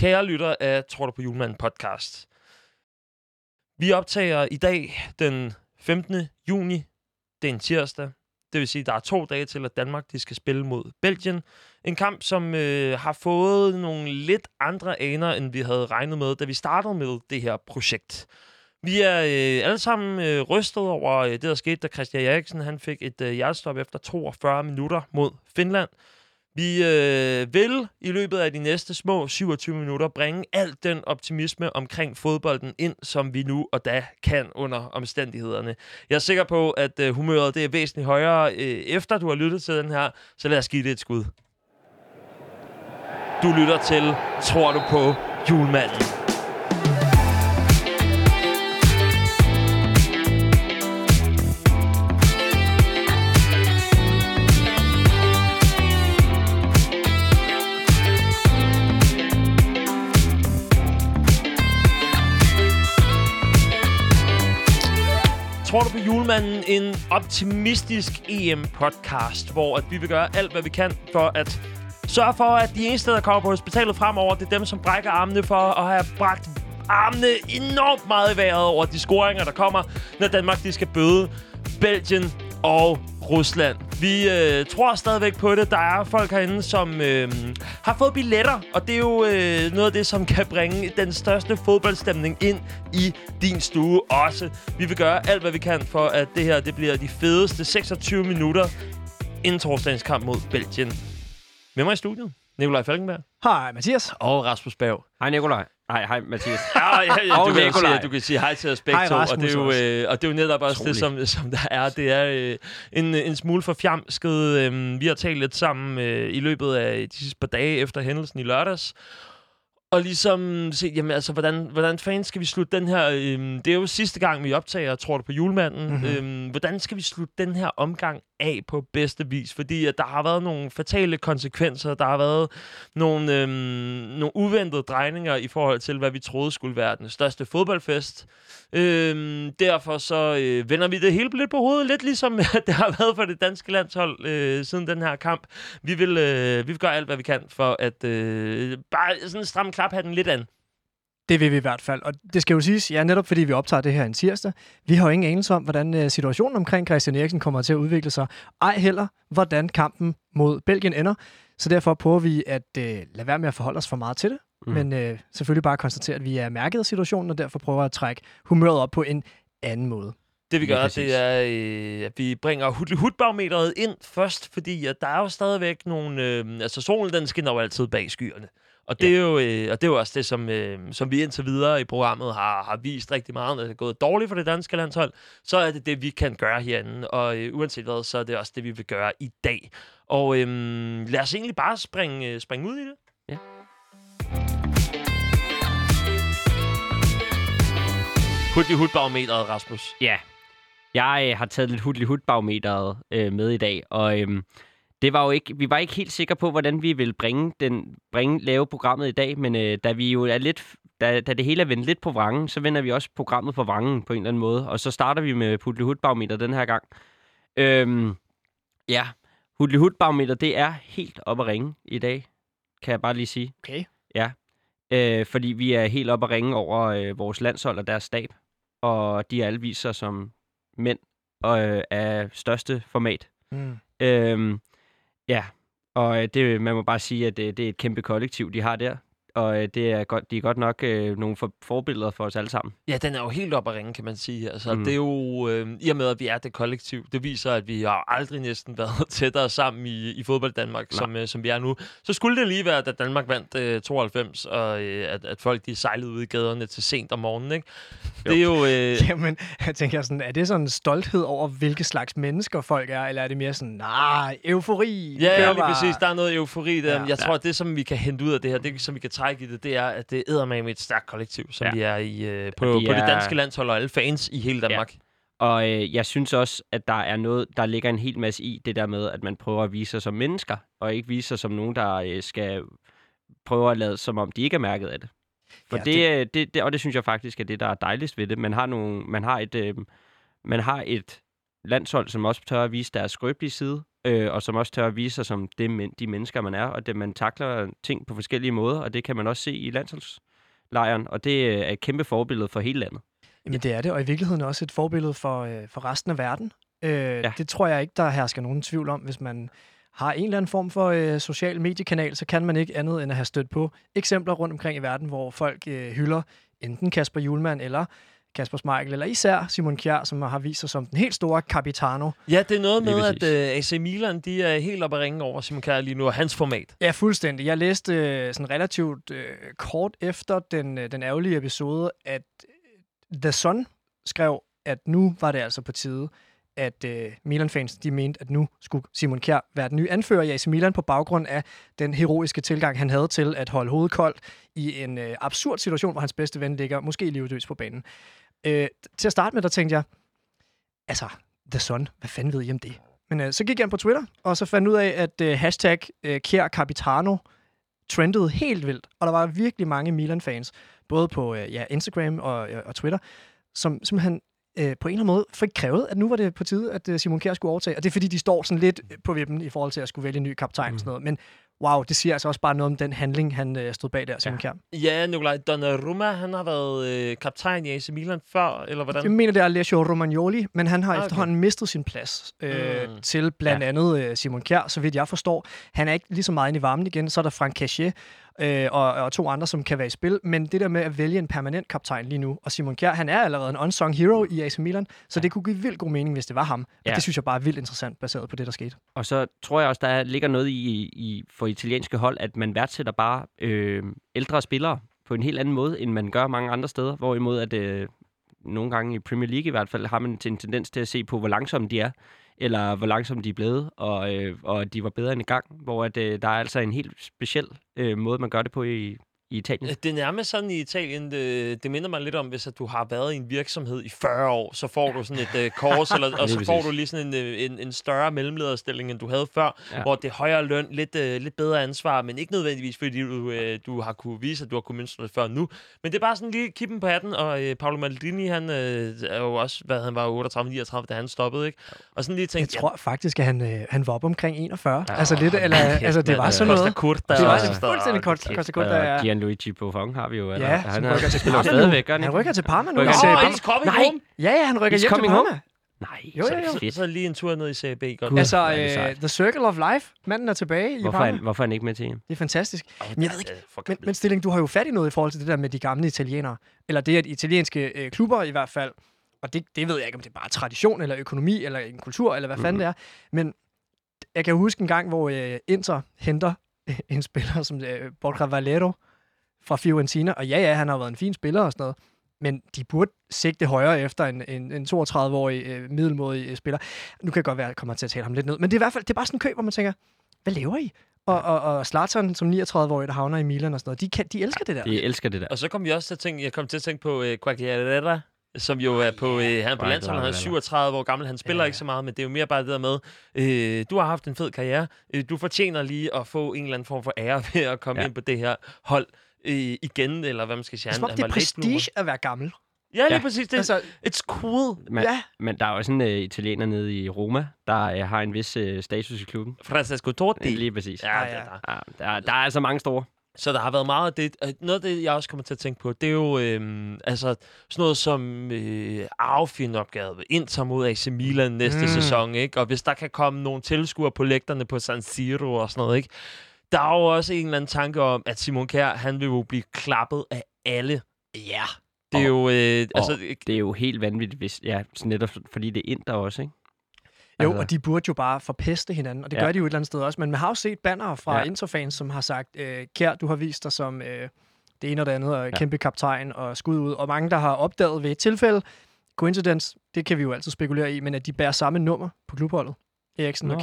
Kære lytter af Tror du på julemanden podcast. Vi optager i dag den 15. juni. Det er en tirsdag. Det vil sige, at der er to dage til, at Danmark de skal spille mod Belgien. En kamp, som øh, har fået nogle lidt andre aner, end vi havde regnet med, da vi startede med det her projekt. Vi er øh, alle sammen øh, rystet over øh, det, der skete, da Christian Eriksen han fik et øh, hjertestop efter 42 minutter mod Finland. Vi øh, vil i løbet af de næste små 27 minutter bringe al den optimisme omkring fodbolden ind, som vi nu og da kan under omstændighederne. Jeg er sikker på, at øh, humøret det er væsentligt højere, øh, efter du har lyttet til den her, så lad os give det et skud. Du lytter til Tror du på julemanden? Tror julemanden? En optimistisk EM-podcast, hvor at vi vil gøre alt, hvad vi kan for at sørge for, at de eneste, der kommer på hospitalet fremover, det er dem, som brækker armene for at have bragt armene enormt meget i vejret over de scoringer, der kommer, når Danmark de skal bøde Belgien og Rusland. Vi øh, tror stadigvæk på det. Der er folk herinde, som øh, har fået billetter, og det er jo øh, noget af det, som kan bringe den største fodboldstemning ind i din stue også. Vi vil gøre alt, hvad vi kan for, at det her det bliver de fedeste 26 minutter inden torsdagens kamp mod Belgien. Med mig i studiet, Nikolaj Falkenberg Hej, Mathias. og Rasmus Berg. Hej Nikolaj. Nej, hej Mathias. Ja, ja, ja, du, kan sige, du kan sige hej til os begge Hej, to, og det, er jo, øh, og det er jo netop også det, som, som der er. Det er øh, en, en smule forfjamsket. Øh, vi har talt lidt sammen øh, i løbet af de sidste par dage efter hændelsen i lørdags, og ligesom se, jamen altså, hvordan, hvordan fanden skal vi slutte den her... Øhm, det er jo sidste gang, vi optager, tror du på julemanden. Mhm. Mm-hmm. Øhm, hvordan skal vi slutte den her omgang af på bedste vis? Fordi at der har været nogle fatale konsekvenser. Der har været nogle, øhm, nogle uventede drejninger i forhold til, hvad vi troede skulle være den største fodboldfest. Øhm, derfor så øh, vender vi det hele lidt på hovedet, lidt ligesom det har været for det danske landshold øh, siden den her kamp. Vi vil, øh, vi vil gøre alt, hvad vi kan for at øh, bare sådan stramme klaphatten lidt an. Det vil vi i hvert fald. Og det skal jo siges, ja, netop fordi vi optager det her en tirsdag. Vi har jo ingen anelse om, hvordan øh, situationen omkring Christian Eriksen kommer til at udvikle sig. Ej heller, hvordan kampen mod Belgien ender. Så derfor prøver vi at øh, lade være med at forholde os for meget til det. Mm. Men øh, selvfølgelig bare konstatere, at vi er mærket af situationen, og derfor prøver at trække humøret op på en anden måde. Det vi gør, det er, øh, at vi bringer hudbarometeret ind først, fordi at der er jo stadigvæk nogle... Øh, altså solen, den skinner jo altid bag skyerne. Og det, er jo, øh, og det er jo også det, som, øh, som vi indtil videre i programmet har, har vist rigtig meget. Når det er gået dårligt for det danske landshold, så er det det, vi kan gøre herinde. Og øh, uanset hvad, så er det også det, vi vil gøre i dag. Og øh, lad os egentlig bare springe, øh, springe ud i det. Ja. Hud i hudbarometeret, Rasmus. ja, jeg øh, har taget lidt hudlig hudbarometeret øh, med i dag, og øhm, det var jo ikke, vi var ikke helt sikre på, hvordan vi ville bringe, den, bringe lave programmet i dag, men øh, da vi jo er lidt, da, da det hele er vendt lidt på vrangen, så vender vi også programmet på vrangen på en eller anden måde, og så starter vi med hudlig hudbarometer den her gang. Øhm, ja, hudlig hudbarometer, det er helt op at ringe i dag, kan jeg bare lige sige. Okay. Ja, øh, fordi vi er helt oppe at ringe over øh, vores landshold og deres stab, og de alle viser som mænd og, øh, af største format. Mm. Øhm, ja, og øh, det, man må bare sige, at det, det er et kæmpe kollektiv, de har der. Og øh, det er godt, de er godt nok øh, nogle for, forbilleder for os alle sammen. Ja, den er jo helt op at ringe, kan man sige. Altså, mm. Det er jo, øh, i og med, at vi er det kollektiv, det viser, at vi har aldrig næsten været tættere sammen i, i fodbold Danmark, som, øh, som vi er nu. Så skulle det lige være, da Danmark vandt øh, 92, og øh, at, at folk de sejlede ud i gaderne til sent om morgenen, ikke? Det er jo... Øh, Jamen, jeg tænker sådan, er det sådan en stolthed over, hvilke slags mennesker folk er, eller er det mere sådan, nej, eufori? Ja, ja, lige bare." præcis. Der er noget eufori der. Ja. Ja, jeg tror, at det, som vi kan hente ud af det her, det, som vi kan trække i det, det er, at det er med et stærkt kollektiv, som ja. Ja. vi er i, øh, på, de på det er- danske landshold og alle fans i hele Danmark. Og øh, jeg synes også, at der er noget, der ligger en hel masse i det der med, at man prøver at vise sig som mennesker, og ikke vise sig som nogen, der øh, skal prøve at lade, som om de ikke er mærket af det. For Ja, ja, det, det... Det, det, og det synes jeg faktisk er det, der er dejligst ved det. Man har, nogle, man har et, øh, man har et landshold, som også tør at vise deres skrøbelige side, øh, og som også tør at vise sig som det, men, de mennesker, man er, og det, man takler ting på forskellige måder, og det kan man også se i landsholdslejren, og det øh, er et kæmpe forbillede for hele landet. Jamen det er det, og i virkeligheden også et forbillede for, øh, for resten af verden. Øh, ja. Det tror jeg ikke, der hersker nogen tvivl om. Hvis man har en eller anden form for øh, social mediekanal, så kan man ikke andet end at have stødt på eksempler rundt omkring i verden, hvor folk øh, hylder enten Kasper Julemand eller Kasper Schmeichel, eller især Simon Kjær, som har vist sig som den helt store Capitano. Ja, det er noget med, at uh, AC Milan de er helt oppe at ringe over Simon Kjær lige nu, og hans format. Ja, fuldstændig. Jeg læste uh, sådan relativt uh, kort efter den, uh, den ærgerlige episode, at The Sun skrev, at nu var det altså på tide, at uh, Milan-fans de mente, at nu skulle Simon Kjær være den nye anfører i AC Milan på baggrund af den heroiske tilgang, han havde til at holde hovedet koldt i en uh, absurd situation, hvor hans bedste ven ligger måske livdøs på banen. Uh, til at starte med, der tænkte jeg, altså, The Sun, hvad fanden ved I om det? Men uh, så gik jeg ind på Twitter, og så fandt ud af, at uh, hashtag uh, Kjær Capitano trendede helt vildt, og der var virkelig mange Milan-fans, både på uh, ja, Instagram og, uh, og Twitter, som simpelthen øh, på en eller anden måde fik krævet, at nu var det på tide, at øh, Simon Kjær skulle overtage. Og det er fordi, de står sådan lidt på vippen i forhold til at skulle vælge en ny kaptajn mm. og sådan noget. Men wow, det siger altså også bare noget om den handling, han øh, stod bag der, Simon ja. Kjær. Ja, Nikolaj Donnarumma, han har været øh, kaptajn i AC Milan før, eller hvordan? Jeg mener, det er Alessio Romagnoli, men han har ah, okay. efterhånden mistet sin plads øh, mm. til blandt ja. andet øh, Simon Kjær, så vidt jeg forstår. Han er ikke lige så meget inde i varmen igen. Så er der Frank Cachet, øh, og, og to andre, som kan være i spil. Men det der med at vælge en permanent kaptajn lige nu, og Simon Kjær, han er allerede en unsung hero i AC Milan, så ja. det kunne give vildt god mening, hvis det var ham. Ja. Og det synes jeg bare er vildt interessant, baseret på det, der skete. Og så tror jeg også, der ligger noget i, i for italienske hold, at man værdsætter bare øh, ældre spillere på en helt anden måde, end man gør mange andre steder. Hvorimod at øh, nogle gange i Premier League i hvert fald, har man en tendens til at se på, hvor langsomme de er eller hvor langsomme de er blevet, og, øh, og de var bedre end i gang, hvor at, øh, der er altså en helt speciel øh, måde, man gør det på i, i Italien? Det er nærmest sådan i Italien, det, det minder mig lidt om, hvis at du har været i en virksomhed i 40 år, så får du sådan et uh, kors, eller, og så får du lige sådan en, øh, en, en større mellemlederstilling, end du havde før, ja. hvor det er højere løn, lidt, uh, lidt bedre ansvar, men ikke nødvendigvis, fordi du, uh, du har kunne vise, at du har kunnet mønstre det før nu. Men det er bare sådan lige kippen på hatten, og uh, Paolo Maldini, han uh, er jo også, hvad han var 38-39, da han stoppede, ikke? Og sådan lige tænkte, jeg tror ja, faktisk, at han, uh, han var op omkring 41. Ja, altså lidt, eller, altså det var sådan noget. Costa Curta. Det var fuldstændig Costa Curta, ja. Gianluigi Buffon har vi jo. Ja, han, han rykker til Parma stadigvæk, nu. Han rykker til Parma nu. Rykker Parma. He's coming Nej. home. Ja, ja, han rykker He's hjem til Parma. home. Nej, Jo, så jo, er det jo. fedt. Så lige en tur ned i CAB. Godt. Altså, uh, The Circle of Life. Manden er tilbage i Hvorfor er, Parma. han, hvorfor er han ikke med til? Det er fantastisk. Oh, Men jeg ved ikke, men, men Stilling, du har jo fat i noget i forhold til det der med de gamle italienere. Eller det, at italienske øh, klubber i hvert fald, og det, det ved jeg ikke, om det er bare tradition, eller økonomi, eller en kultur, eller hvad mm. fanden det er. Men jeg kan huske en gang, hvor øh, Inter henter øh, en spiller som øh, Borja Valero fra Fiorentina. Og ja, ja, han har været en fin spiller og sådan noget. Men de burde sigte højere efter en, en, en 32-årig øh, middelmodig øh, spiller. Nu kan det godt være, at jeg kommer til at tale ham lidt ned. Men det er i hvert fald det er bare sådan en køb, hvor man tænker, hvad laver I? Og, og, og Zlatan som 39-årig, der havner i Milan og sådan noget, de, kan, de elsker det der. De elsker det der. Og så kom vi også til at tænke, jeg kom til at tænke på uh, Quagliarella, som jo er på, uh, han er på landsholdet, han er 37 år gammel, han spiller ja. ikke så meget, men det er jo mere bare det der med, uh, du har haft en fed karriere, uh, du fortjener lige at få en eller anden form for ære ved at komme ja. ind på det her hold uh, igen, eller hvad man skal sige. Det er som om, det er prestige at være gammel. Ja, lige ja. præcis. Det, altså, it's cool. Men, Ja. men der er også en uh, italiener nede i Roma, der uh, har en vis uh, status i klubben. Francesco Totti. Lige præcis. Ja, Ja, det ja. er der. Ja, der, der er altså mange store. Så der har været meget af det. øh, Noget af det, jeg også kommer til at tænke på, det er jo øhm, altså, sådan noget som øh, arvefjendopgave ved Inter mod AC Milan næste mm. sæson. Ikke? Og hvis der kan komme nogle tilskuere på lægterne på San Siro og sådan noget. Ikke? Der er jo også en eller anden tanke om, at Simon Kjær, han vil jo blive klappet af alle. Ja. Det er jo... Øh, altså, Og det er jo helt vanvittigt, hvis, ja, netop fordi det er Inter også, ikke? Jo, Altså- og de burde jo bare forpeste hinanden, og det Ja. gør de jo et eller andet sted også. Men man har jo set banner fra Ja. Interfans, som har sagt, øh, Kjær, du har vist dig som øh, det ene og det andet, og Ja. kæmpe kaptajn og skud ud. Og mange, der har opdaget ved et tilfælde, coincidence, det kan vi jo altid spekulere i, men at de bærer samme nummer på klubholdet. Eriksen og Nå.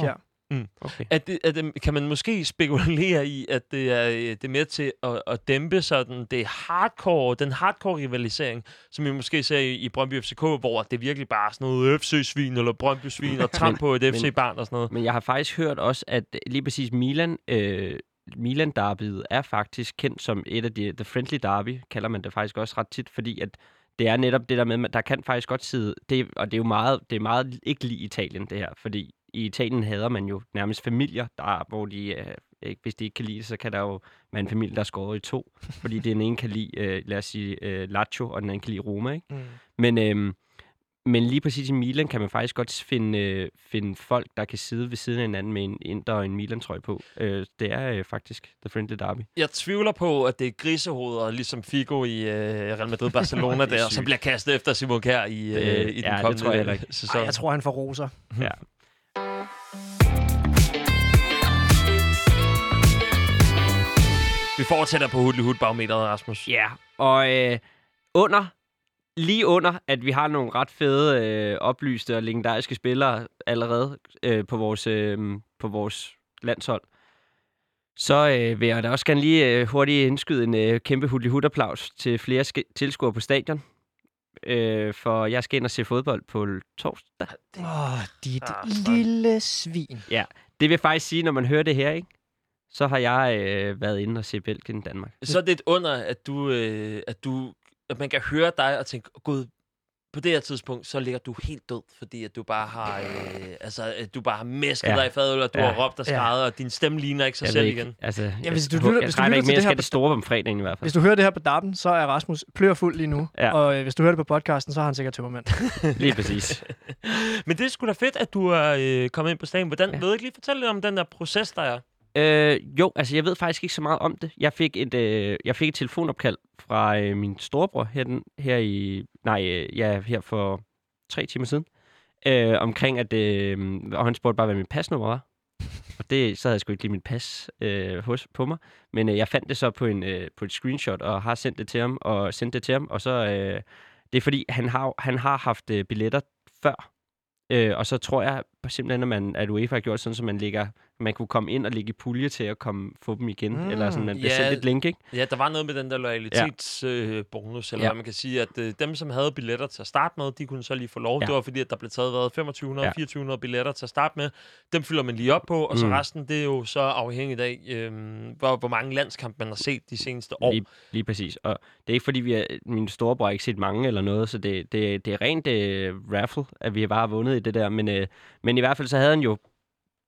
Kjær. Okay. at det, at det, kan man måske spekulere i, at det er, øh, det er med til at, at dæmpe sådan det hardcore, den hardcore rivalisering, som vi måske ser i, i Brøndby FCK, hvor det virkelig bare er sådan noget FC-svin eller Brøndby-svin og tramp på et FC-barn og sådan noget. Men jeg har faktisk hørt også, at lige præcis Milan, øh, Milan derbyet er faktisk kendt som et af de, the friendly derby, kalder man det faktisk også ret tit, fordi at det er netop det der med, at der kan faktisk godt sidde, det, og det er jo meget, det er meget ikke lige Italien, det her, fordi i Italien hader man jo nærmest familier, der, hvor de, øh, ikke, hvis de ikke kan lide det, så kan der jo være en familie, der er skåret i to, fordi den ene kan lide, øh, lad os sige, øh, Lazio, og den anden kan lide Roma, ikke? Mm. Men, øh, men lige præcis i Milan kan man faktisk godt finde, øh, finde folk, der kan sidde ved siden af hinanden med en Inter og en Milan-trøje på. Øh, det er øh, faktisk The Friendly Derby. Jeg tvivler på, at det er grisehoveder, ligesom Figo i øh, Real Madrid-Barcelona er der, som bliver kastet efter Simon Kjær i, øh, i den ja, det kommende sæson. Ej, jeg tror, han får roser. Ja. Vi fortsætter på Hudli Hud-barometeret, Rasmus. Ja, og øh, under, lige under, at vi har nogle ret fede, øh, oplyste og legendariske spillere allerede øh, på, vores, øh, på vores landshold, så øh, vil jeg da også gerne lige øh, hurtigt indskyde en øh, kæmpe hudli hud applaus til flere sk- tilskuere på stadion. Øh, for jeg skal ind og se fodbold på torsdag. Åh, oh, dit Ah, lille svin. Det vil faktisk sige, når man hører det her, ikke? Så har jeg øh, været inde og se Belgien Danmark. Så er det et under, at du, øh, at du at man kan høre dig og tænke, gud, på det her tidspunkt, så ligger du helt død, fordi at du bare har, øh, altså, at du bare har mæsket Ja. ja. dig i fadøl, og du Ja. ja. har råbt og Ja. skrevet, og din stemme ligner ikke sig Jeg selv ved ikke, igen. Altså, Ja, hvis du jeg, lytter- jeg hvis du lytter ikke at det jeg her skal det store om fredagen i hvert fald. Hvis du hører det her på dappen, så er Rasmus plørfuld lige nu. Ja. Og øh, hvis du hører det på podcasten, så har han sikkert tømmermænd. Lige præcis. Men det er sgu da fedt, at du er øh, kommet ind på stadion. Hvordan, Ja. ja. Du ikke lige fortælle lidt om den der proces, der er? Øh, jo, altså jeg ved faktisk ikke så meget om det. Jeg fik et, øh, jeg fik et telefonopkald fra øh, min storebror her, den, her i, nej, øh, ja, her for tre timer siden, øh, omkring at, øh, og han spurgte bare, hvad mit pasnummer var. Og det, så havde jeg sgu ikke lige mit pas øh, hos, på mig. Men øh, jeg fandt det så på, en, øh, på et screenshot, og har sendt det til ham, og sendt det til ham. Og så, øh, det er fordi, han har, han har haft øh, billetter før. Øh, og så tror jeg simpelthen, at, man, at UEFA har gjort sådan, så man ligger man kunne komme ind og ligge i pulje til at komme, få dem igen. Mm, eller sådan, man bliver ja. sendt et link, ikke? Ja, der var noget med den der loyalitetsbonus, øh, bonus, eller Ja. ja. man kan sige, at øh, dem, som havde billetter til at starte med, de kunne så lige få lov. Ja. Ja. Det var fordi, at der blev taget hvad, 2500, Ja. ja. 2400 billetter til at starte med. Dem fylder man lige op på, og så Mm. resten, det er jo så afhængigt af, øh, hvor, hvor mange landskampe man har set de seneste år. Lige, lige præcis. Og det er ikke fordi, vi er, min storebror har ikke set mange eller noget, så det, det, det er rent øh, raffle, at vi bare har vundet i det der. Men, øh, men i hvert fald så havde han jo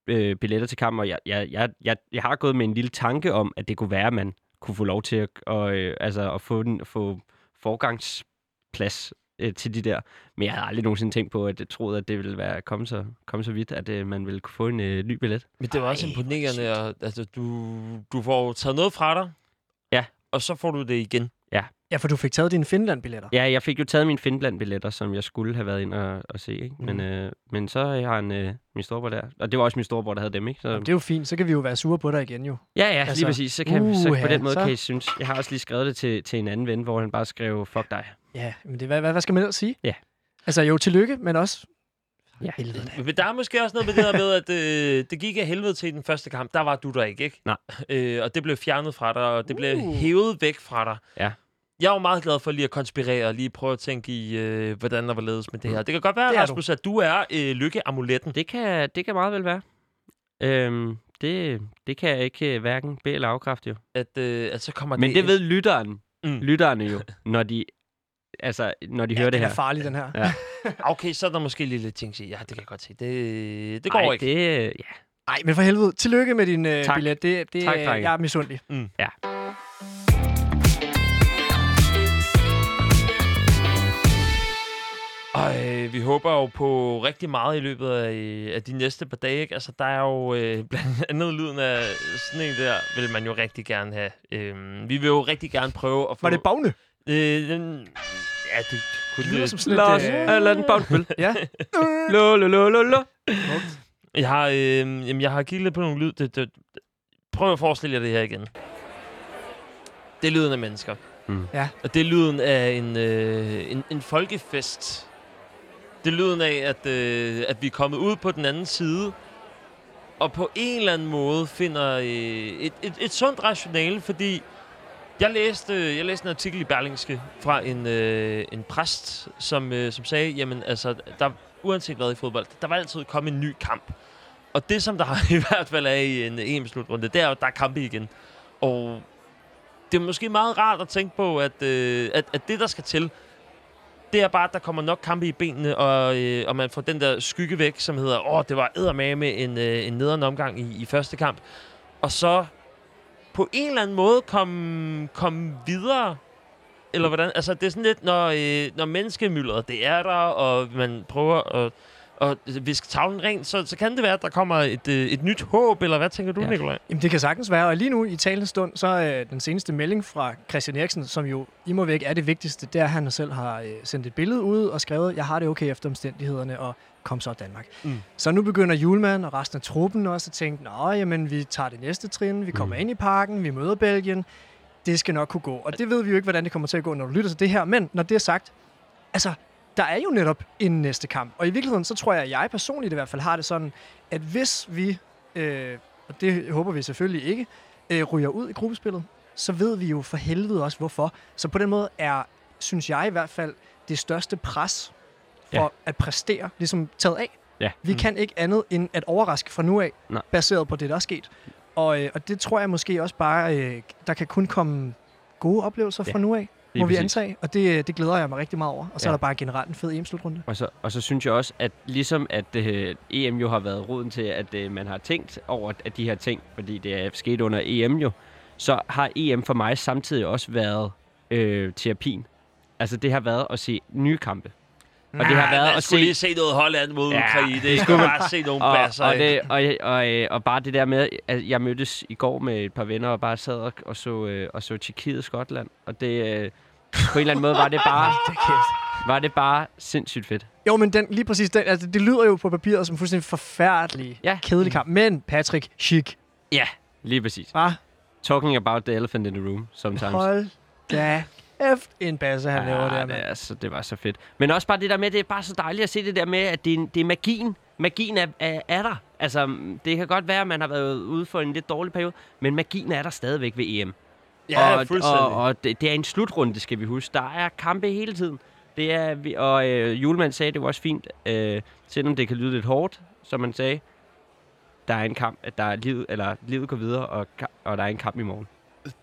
øh, billetter til kampen, og jeg, jeg, jeg, jeg, jeg har gået med en lille tanke om, at det kunne være, at man kunne få lov til at, og, øh, altså, at få, den, få forgangsplads øh, til de der. Men jeg havde aldrig nogensinde tænkt på, at jeg troede, at det ville være komme så, komme så vidt, at øh, man ville kunne få en øh, ny billet. Men det var også Ej, hvor imponerende, og, altså, du, du får jo taget noget fra dig, Ja. og så får du det igen. Ja, for du fik taget dine Finland-billetter. Ja, jeg fik jo taget mine Finland-billetter, som jeg skulle have været ind og, og se. Ikke? Men, Mhm. øh, men så har han øh, min storebror der. Og det var også min storebror, der havde dem, ikke? Så, Det er jo fint, så kan vi jo være sure på dig igen jo. ja, ja, altså, lige præcis. Så, kan, så uha, på den måde så- kan I synes... Jeg har også lige skrevet det til, til en anden ven, hvor han bare skrev, fuck dig. Ja, men det, hvad, hvad, hvad skal man ellers sige? Ja. Altså jo, tillykke, men også... Ja. Helvede da. Men der er måske også noget med det der med, at øh, det gik af helvede til den første kamp. Der var du der ikke, ikke? Nej. Øh, og det blev fjernet fra dig, og det blev Uh. hævet væk fra dig. Ja. Jeg er jo meget glad for lige at konspirere og lige prøve at tænke i, øh, hvordan der var ledes med det her. Det kan godt være, Det Rasmus, at du er øh, lykkeamuletten. Det kan, det kan meget vel være. Øhm, det, det kan jeg ikke øh, hverken bede eller afkræfte jo. At, øh, at så kommer Men det ved lytteren, Mm. lytterne jo, når de, altså, når de Ja, hører det her. er farlig, den her. Ja. Okay, så er der måske lige lidt ting at sige. Ja, det kan jeg godt se. Det, det går Ej, ikke. Det, øh, ja. Nej, men for helvede, tillykke med din øh, Tak. billet. Det, det, Tak, øh, jeg er misundelig. Og øh, vi håber jo på rigtig meget i løbet af, øh, af de næste par dage. Ikke? Altså, der er jo øh, blandt andet lyden af sådan en der, vil man jo rigtig gerne have. Øhm, vi vil jo rigtig gerne prøve at få... Var det Bagne? Øh, den, ja, det kunne Det lyder det. som sådan Lars, et... øh, eller en bouncebill. ja. Lo, lo, lo, lo, lo. Jeg har, øh, jamen, jeg har kigget lidt på nogle lyd. Det, det, prøv at forestille jer det her igen. Det er lyden af mennesker. Mm. Ja. Og det er lyden af en, øh, en, en folkefest. Det er lyden af, at, øh, at vi er kommet ud på den anden side, og på en eller anden måde finder øh, et, et, et sundt rationale, fordi jeg læste, øh, jeg læste en artikel i Berlingske fra en, øh, en præst, som, øh, som sagde, jamen altså, der, uanset hvad i fodbold, der var altid komme en ny kamp. Og det, som der i hvert fald er i en EM-slutrunde, det er jo, at der er kampe igen. Og det er måske meget rart at tænke på, at, øh, at, at det, der skal til, det er bare, at der kommer nok kampe i benene, og, øh, og man får den der skygge væk, som hedder, åh, det var eddermame med en, øh, en nederen omgang i, i første kamp. Og så på en eller anden måde komme kom videre. Eller hvordan? Altså, det er sådan lidt, når, øh, når menneskemyldret, det er der, og man prøver at og viske tavlen rent, så, så kan det være, at der kommer et, øh, et nyt håb, eller hvad tænker du, ja. Nikolaj? Jamen, det kan sagtens være. Og lige nu i talens stund, så er øh, den seneste melding fra Christian Eriksen, som jo i må væk er det vigtigste, det er, at han selv har øh, sendt et billede ud og skrevet, jeg har det okay efter omstændighederne, og kom så Danmark. Mm. Så nu begynder Julemand og resten af truppen også at tænke, nå, jamen, vi tager det næste trin, vi kommer Mm. ind i parken, vi møder Belgien, det skal nok kunne gå. Og det ved vi jo ikke, hvordan det kommer til at gå, når du lytter til det her. Men når det er sagt, altså, der er jo netop en næste kamp. Og i virkeligheden, så tror jeg, at jeg personligt i hvert fald har det sådan, at hvis vi, øh, og det håber vi selvfølgelig ikke, øh, ryger ud i gruppespillet, så ved vi jo for helvede også, hvorfor. Så på den måde er, synes jeg i hvert fald, det største pres for Ja. at præstere, ligesom taget af. Ja. Vi Mm. kan ikke andet end at overraske fra nu af, Nej. baseret på det, der er sket. Og, øh, og det tror jeg måske også bare, øh, der kan kun komme gode oplevelser Ja, fra nu af, Lige må vi præcis. antage. Og det, det glæder jeg mig rigtig meget over. Og så Ja. er der bare generelt en fed EM-slutrunde. Og så, og så synes jeg også, at ligesom at øh, EM jo har været roden til, at øh, man har tænkt over at de her ting, fordi det er sket under EM jo, så har EM for mig samtidig også været øh, terapien. Altså det har været at se nye kampe. Og det har været man at skulle se... lige se noget Holland mod Ja, Ukraine. det skulle bare se nogle Og, basser. og, det, og, og, øh, og bare det der med, at jeg mødtes i går med et par venner og bare sad og, og så, øh, og så Tjekkiet Skotland. Og det, øh, på en eller anden måde var det bare, var det bare sindssygt fedt. Jo, men den, lige præcis den, altså, det lyder jo på papiret som en fuldstændig forfærdelig, Ja. kedelig kamp. Men Patrick Schick, Ja, lige præcis. var Talking about the elephant in the room sometimes. hold da kæft en basse, han laver der, det, mand. er, så, det var så fedt. Men også bare det der med, det er bare så dejligt at se det der med, at det, er- det er magien. Magien er, er, er der. Altså, det kan godt være, at man har været ude for en lidt dårlig periode, men magien er der stadigvæk ved EM. Ja, og, fuldstændig. og, og det, det er en slutrunde, skal vi huske. Der er kampe hele tiden. Det er, og øh, Julemand sagde, det var også fint, øh, selvom det kan lyde lidt hårdt, som man sagde, der er en kamp, at der er livet, eller livet går videre, og, og der er en kamp i morgen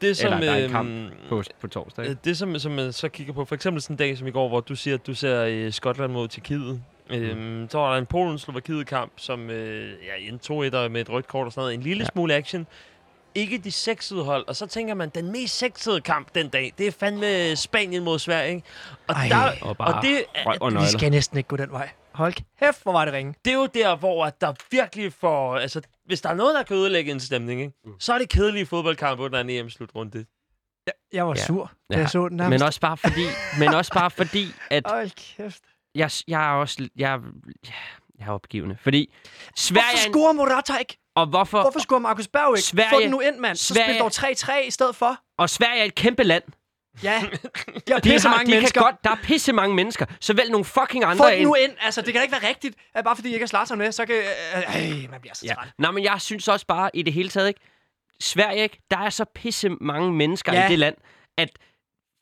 det, som, eller der er en øhm, kamp på, på torsdag. Ikke? det, som, som man så kigger på, for eksempel sådan en dag som i går, hvor du siger, at du ser øh, Skotland mod Tjekkiet. Øhm, så var der en Polen-Slovakiet-kamp, som øh, ja, en 2-1 med et rødt kort og sådan noget. En lille Ja. smule action. Ikke de sexede hold. Og så tænker man, den mest sexede kamp den dag, det er fandme Spanien mod Sverige. Ikke? Og, Ej. der, Og bare og det, røv og Vi skal næsten ikke gå den vej. Hold kæft, hvor var det ringe. det er jo der, hvor at der virkelig får... Altså, hvis der er noget, der kan ødelægge en stemning, ikke? Mm. så er det kedelige fodboldkamp under en EM-slutrunde. Jeg, jeg var Ja. sur, da Ja. jeg så den. Men også bare fordi, men også bare fordi at Hold kæft. jeg, jeg er også jeg, jeg er opgivende. Fordi Sverige Hvorfor er scorer Morata ikke? og hvorfor Hvorfor scorer Markus Berg ikke? Sverige- Få den nu ind, mand. Så Sverige- spil dog 3-3 i stedet for. og Sverige er et kæmpe land. Ja. De har De, pisse mange mennesker. godt, der er pisse mange mennesker. Så vælg nogle fucking Få andre ind. nu ind. Altså, det kan ikke være rigtigt, at bare fordi I ikke har Zlatan med, så kan... Øh, øh, man bliver så Ja. træt. Nå, men jeg synes også bare i det hele taget ikke. Sverige, ikke? Der er så pisse mange mennesker Ja. i det land, at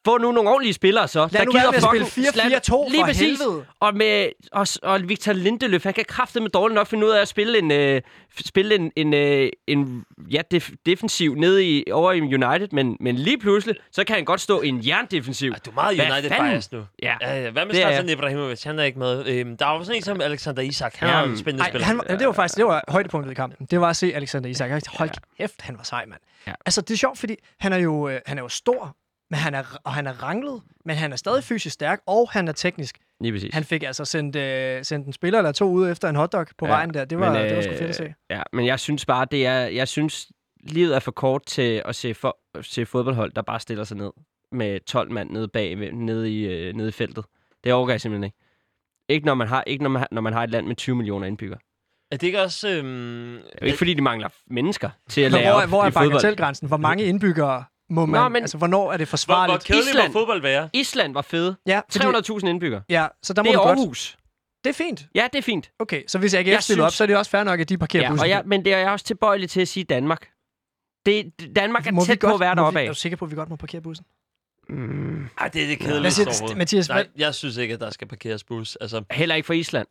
få nu nogle ordentlige spillere så. Lad nu være med at spille 4-4-2 Lige for præcis. helvede. Og, med, og, og Victor Lindeløf, han kan kraftet med dårligt nok finde ud af at spille en, øh, spille en, en, øh, en ja, def, defensiv nede i, over i United, men, men lige pludselig, så kan han godt stå i en jerndefensiv. Ej, du er meget United fanden? bias nu. Ja. Ja, ja. Hvad med Det Zlatan Ibrahimovic? Han er ikke med. Øhm, der er jo sådan en som Alexander Isak. Han er Jamen, en spændende Ej, spiller. han, var- det var faktisk det var højdepunktet i kampen. Det var at se Alexander Isak. Hold kæft, han var sej, mand. Ja. Altså, det er sjovt, fordi han er jo, øh, han er jo stor, men han er, og han er ranglet, men han er stadig fysisk stærk, og han er teknisk. Lige præcis. Han fik altså sendt, øh, sendt en spiller eller to ud efter en hotdog på Ja, vejen der. Det var, men, det var sgu øh, fedt at se. Ja, men jeg synes bare, det er, jeg synes, livet er for kort til at se, for, se fodboldhold, der bare stiller sig ned med 12 mand nede bag, nede i, øh, nede i feltet. Det overgår jeg simpelthen ikke. Ikke når man har, ikke når man har, når man har et land med 20 millioner indbyggere. Er det ikke også... Øhm, Det er jo ikke, fordi de mangler mennesker til at lære hvor, er- op hvor er bagatelgrænsen? Hvor mange indbyggere må man... Nå, men- altså, hvornår er det hvor, hvor forsvarligt? kedelig Island. må fodbold være? Island var fede. Ja, fordi, 300.000 indbyggere. ja, så der må Det er du godt. Aarhus. Det er fint. Ja, det er fint. Okay, så hvis AGF Jeg stiller op, synes- så er det også fair nok, at de parkerer Ja, bussen. og jeg, men det er jeg også tilbøjelig til at sige Danmark. Det, Danmark er Må tæt på at være deroppe vi, er af. du sikker på, at vi godt må parkere bussen? Mm, Ej, det er det kedeligste overhovedet. Mathias, Nej, jeg synes ikke, at der skal parkeres bus. Altså, heller ikke for Island.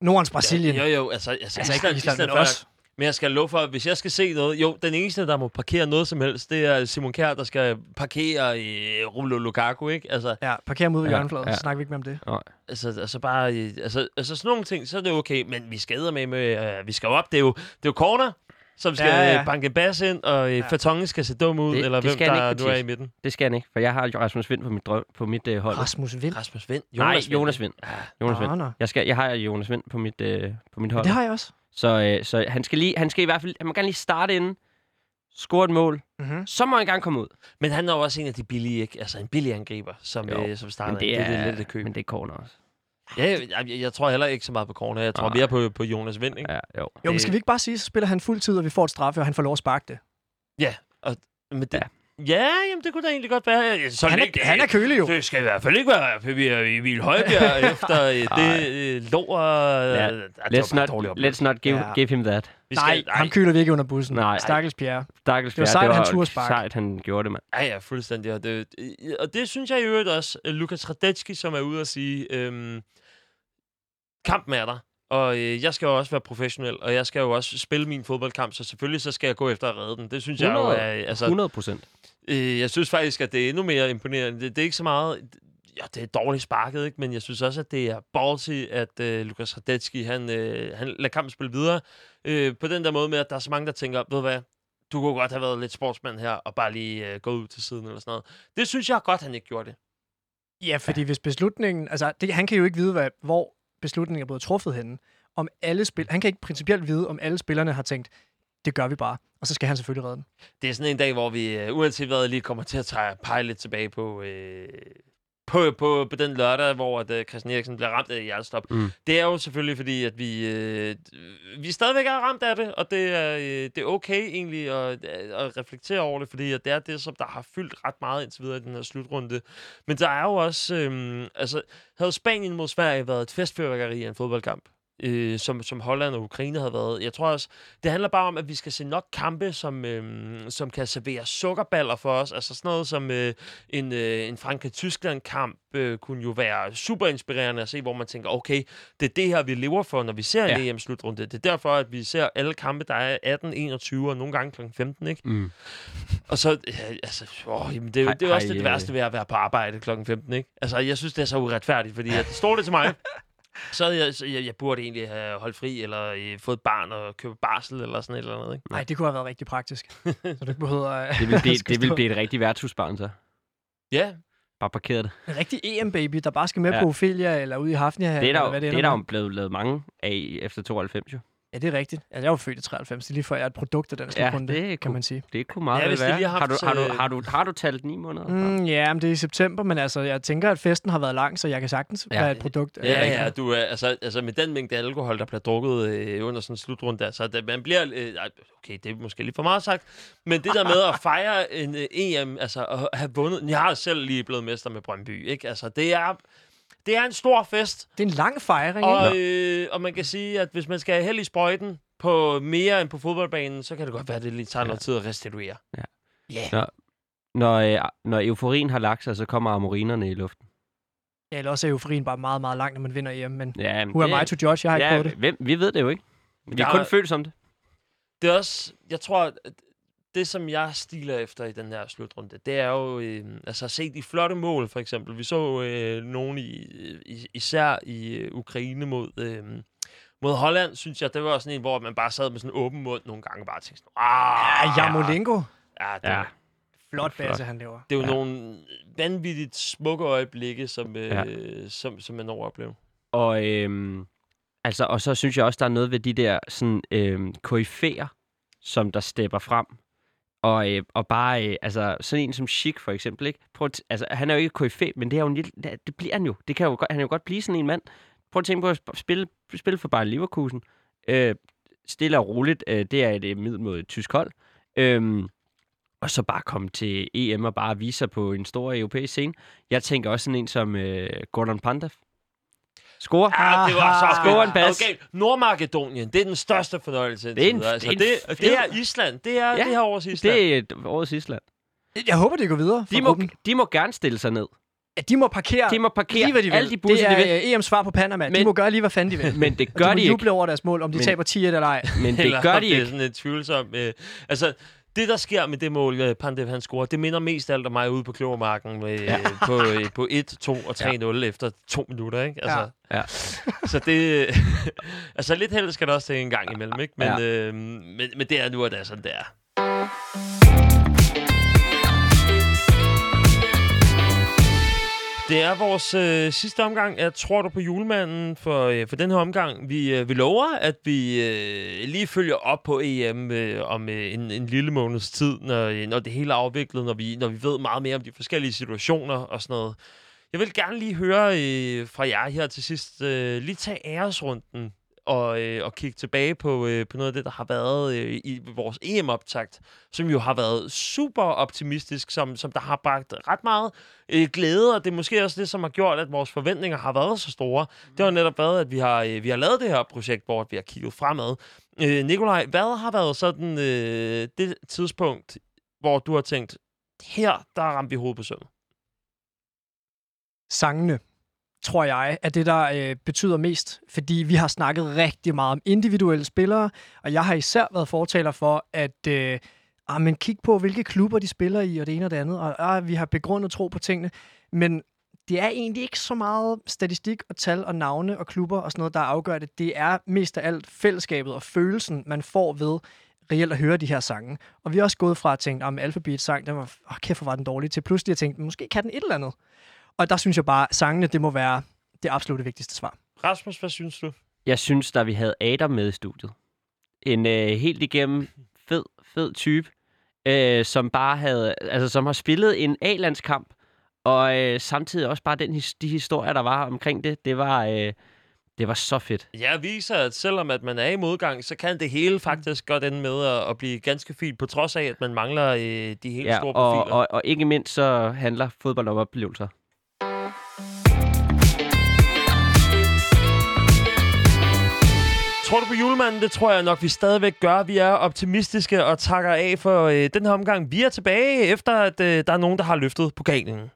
Nordens Brasilien. Jo, jo, altså... altså, Altså ikke Island, Island, Island, også. Men jeg skal love for, at hvis jeg skal se noget... Jo, den eneste, der må parkere noget som helst, det er Simon Kjær, der skal parkere i Romelu Lukaku, ikke? Altså, Ja, parker ham ud ved Ja, hjørnefladen, ja. så snakker vi ikke mere om det. altså, altså bare... øh, Altså, altså sådan nogle ting, så er det okay. Men vi skal med med... Uh, vi skal jo op. Det er jo, det er jo corner, som skal Ja, ja, ja. banke bas ind, og uh, Ja. Fatongen skal se dum ud, Det- eller det hvem der ikke, nu er i midten. Det skal han ikke, for jeg har jo Rasmus Vind på mit, drøm, på mit øh, hold. Rasmus Vind. Rasmus Vind. Nej, Jonas Vind. Ja. Jonas Vind. Jeg, skal, jeg har Jonas Vind på mit, øh, på mit Men hold. det har jeg også. Så, øh, så han, skal lige, han skal i hvert fald han må gerne lige starte inden, score et mål, Mm-hmm. så må han gerne komme ud. Men han er jo også en af de billige, ikke? Altså en billig angriber, som, Jo, øh, som starter. Men det er, det, er lidt det køb. men det er corner også. Ja, jeg, jeg, jeg, tror heller ikke så meget på corner. Jeg tror Nej. mere på, på Jonas Vind, ikke? Ja, jo. Jo, men skal vi ikke bare sige, så spiller han fuld tid, og vi får et straffe, og han får lov at sparke det. Men det, Ja. Ja. ja, jamen det kunne da egentlig godt være. Så Han ikke, er, han er kølig jo. Det skal i hvert fald ikke være og Emil Højbjerg efter øh, det øh, lår. Ja, Ja, Let's not, let's not give, Ja. give him that. Vi Nej, skal, ham køler vi ikke under bussen. Nej. Stakkels Pierre. Stakkels Det var Pierre, sejt, det han var turde sparke. sejt, han gjorde det, mand. Ja, ja, fuldstændig. Og det, og det synes jeg i øvrigt også, øh, Lukas Radetski, som er ude at sige, øhm, kampen er der. Og øh, jeg skal jo også være professionel, og jeg skal jo også spille min fodboldkamp, så selvfølgelig så skal jeg gå efter at redde den. Det synes jeg jo 100. er... Altså, 100 procent. Øh, jeg synes faktisk, at det er endnu mere imponerende. Det, det er ikke så meget... Ja, det er dårligt sparket, ikke? men jeg synes også, at det er ballsy, at øh, Lukas Radetski, han, øh, han lader kampen spille videre. Øh, på den der måde med, at der er så mange, der tænker, ved du hvad, du kunne godt have været lidt sportsmand her, og bare lige øh, gå ud til siden eller sådan noget. Det synes jeg godt, han ikke gjorde det. Ja, fordi hvis beslutningen... Altså, det, han kan jo ikke vide, hvad, hvor beslutningen er blevet truffet henne. Om alle spil, han kan ikke principielt vide, om alle spillerne har tænkt, det gør vi bare. Og så skal han selvfølgelig redde den. Det er sådan en dag, hvor vi, øh, uanset hvad, lige kommer til at pege lidt tilbage på, øh, på, på, på den lørdag, hvor at, øh, Christian Eriksen bliver ramt af hjertestop. Mm. Det er jo selvfølgelig fordi, at vi, øh, vi stadigvæk er ramt af det, og det er, øh, det er okay egentlig at, at reflektere over det, fordi at det er det, som der har fyldt ret meget indtil videre i den her slutrunde. Men der er jo også, øh, altså havde Spanien mod Sverige været et festfyrværkeri af en fodboldkamp, øh, som, som Holland og Ukraine havde været. Jeg tror også, det handler bare om, at vi skal se nok kampe, som, øh, som kan servere sukkerballer for os. Altså sådan noget som øh, en, øh, en Frankrig-Tyskland-kamp øh, kunne jo være super inspirerende at se, hvor man tænker, okay, det er det her, vi lever for, når vi ser en Ja. ja. EM-slutrunde. Det er derfor, at vi ser alle kampe, der er 18, 21 og nogle gange kl. 15, ikke? Mm. Og så, øh, altså, åh, jamen, det, er Hej- det er jo også hej, det øh. værste ved at være på arbejde kl. 15, ikke? Altså, jeg synes, det er så uretfærdigt, fordi at, står det til mig, så, havde jeg, så jeg, jeg burde egentlig have holdt fri, eller øh, fået et barn og købe barsel, eller sådan et eller andet, ikke? Nej, det kunne have været rigtig praktisk. så du ikke behøver. Det vil blive, det vil stå- blive et rigtigt værtshusbarn, så. Ja, Bare parkeret det. En rigtig EM-baby, der bare skal med Ja. på Ophelia eller ud i Hafnia. Det er eller der, jo- hvad det er ender der jo blevet lavet mange af efter 92, jo. Ja, det er rigtigt. Altså, jeg er jo født i 93. Det er lige før, jeg er et produkt af den Ja, slutrunde, det kan man sige. Det kunne meget Ja, ja, hvis vel være. har har, du, haft, har, du, øh, har, du, har du talt ni måneder? Mm, ja, men det er i september, men altså, jeg tænker, at festen har været lang, så jeg kan sagtens Ja. være et produkt. af- Ja, ja, du er, altså, altså med den mængde alkohol, der bliver drukket øh, under sådan en slutrunde, der, så det, man bliver, øh, okay, det er måske lidt for meget sagt, men det der med at fejre en øh, EM, altså at have vundet, jeg har selv lige blevet mester med Brøndby, ikke? Altså, det er, det er en stor fest, Det er en lang fejring, og, ikke? øh, og man kan sige, at hvis man skal have held i sprøjten på mere end på fodboldbanen, så kan det godt være, at det lige tager Ja. noget tid at restituere. Ja. Ja. Når, øh, når euforien har lagt sig, så kommer amorinerne i luften. Ja, eller også er euforien bare meget, meget lang, når man vinder EM, men Ja, who am I to judge? Jeg har ikke ja, prøvet det. hvem, vi ved det jo ikke. Vi har kun er- følt som det. Det er også, jeg tror, det, som jeg stiler efter i den her slutrunde, det er jo øh, altså at se de flotte mål, for eksempel. Vi så øh, nogen i, i, især i øh, Ukraine mod, øh, mod Holland, synes jeg, det var sådan en, hvor man bare sad med sådan en åben mund nogle gange og bare tænkte sådan, ah, Ja, Jamolenko. ja, det, Ja. Flot basse, han laver. det er jo Ja. nogle vanvittigt smukke øjeblikke, som, øh, Ja. som, som man overoplever. Og, øhm, altså, og så synes jeg også, der er noget ved de der sådan, øhm, koryfæer, som der stepper frem. Og, øh, og bare, øh, altså, sådan en som Chic for eksempel, ikke? Prøv at, altså, han er jo ikke KF, men det, er jo en lille, det bliver han jo. Det kan jo godt, han kan jo godt blive sådan en mand. Prøv at tænke på at spille, spille for Bayern Leverkusen. Øh, stille og roligt, øh, det er et øh, middel mod et tysk hold. Øh, og så bare komme til EM og bare vise sig på en stor europæisk scene. Jeg tænker også sådan en som øh, Gordon Pandev. Score. Ja, det var så Score en bas. Okay, Nordmakedonien, det er den største fornøjelse. Det er en- videre. altså, det er det, det er Island. Det er Ja, det her års Island. Det er et årets Island. Jeg håber, det går videre De må, gruppen. de må gerne stille sig ned. at de må parkere, De må parkere lige, hvad de vil. alle de busser, det de er vil. øh, EM's svar på Panama. de Men- må gøre lige, hvad fanden de vil. Men det Og gør de de må ikke. juble over deres mål, om de Men- taber 10 eller ej. Men det Eller gør de det er ikke. sådan et tvivlsomt... Øh, altså, det, der sker med det mål, øh, Pandev han scorer, det minder mest alt om mig ude på Kløvermarken med, ja. på, øh, på 1, 2 og 3-0 ja. efter to minutter, ikke? Altså, Ja. Så det... altså, lidt held skal der også til en gang imellem, ikke? Men, Ja. øh, men, men det er nu, at det er sådan, det er. Det er vores øh, sidste omgang. Jeg tror du på julemanden for, øh, for den her omgang. Vi, øh, vi lover, at vi øh, lige følger op på EM øh, om øh, en, en lille måneds tid, når, øh, når det hele er afviklet, når vi, når vi ved meget mere om de forskellige situationer og sådan noget. Jeg vil gerne lige høre øh, fra jer her til sidst. Øh, lige tage æresrunden og, øh, og kigge tilbage på, øh, på noget af det, der har været øh, i vores EM-optakt, som jo har været super optimistisk, som, som der har bragt ret meget øh, glæde, og det er måske også det, som har gjort, at vores forventninger har været så store. Det har netop været, at vi har, øh, vi har lavet det her projekt, hvor vi har kigget fremad. Øh, Nikolaj, hvad har været sådan øh, det tidspunkt, hvor du har tænkt, her, der ramte vi hovedet på sømmet? Sangene, tror jeg, er det, der øh, betyder mest. Fordi vi har snakket rigtig meget om individuelle spillere, og jeg har især været fortaler for, at øh, ah, men kig på, hvilke klubber de spiller i, og det ene og det andet. Og ah, vi har begrundet tro på tingene. Men det er egentlig ikke så meget statistik og tal og navne og klubber og sådan noget, der afgør det. Det er mest af alt fællesskabet og følelsen, man får ved reelt at høre de her sange. Og vi er også gået fra at tænke, ah Alphabet sang, den var, åh, kæft, hvor var den dårlig, til pludselig at tænke, måske kan den et eller andet. Og der synes jeg bare, at sangene, det må være det absolut vigtigste svar. Rasmus, hvad synes du? Jeg synes, da vi havde Adam med i studiet. En øh, helt igennem fed, fed type, øh, som bare havde, altså som har spillet en A-landskamp, og øh, samtidig også bare den, de historier, der var omkring det, det var, øh, det var så fedt. Jeg viser, at selvom at man er i modgang, så kan det hele faktisk godt ende med at, at blive ganske fint, på trods af, at man mangler øh, de helt Ja, store og, profiler. og, og ikke mindst så handler fodbold om oplevelser. Tror du på julemanden? Det tror jeg nok, vi stadigvæk gør. Vi er optimistiske og takker af for øh, den her omgang. Vi er tilbage, efter at øh, der er nogen, der har løftet pokalen.